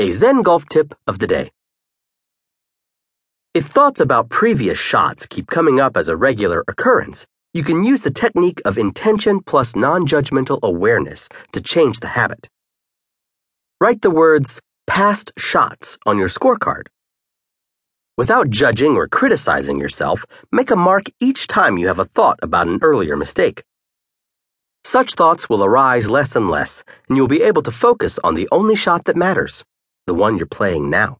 A Zen golf tip of the day. If thoughts about previous shots keep coming up as a regular occurrence, you can use the technique of intention plus non judgmental awareness to change the habit. Write the words past shots on your scorecard. Without judging or criticizing yourself, make a mark each time you have a thought about an earlier mistake. Such thoughts will arise less and less, and you'll be able to focus on the only shot that matters, the one you're playing now.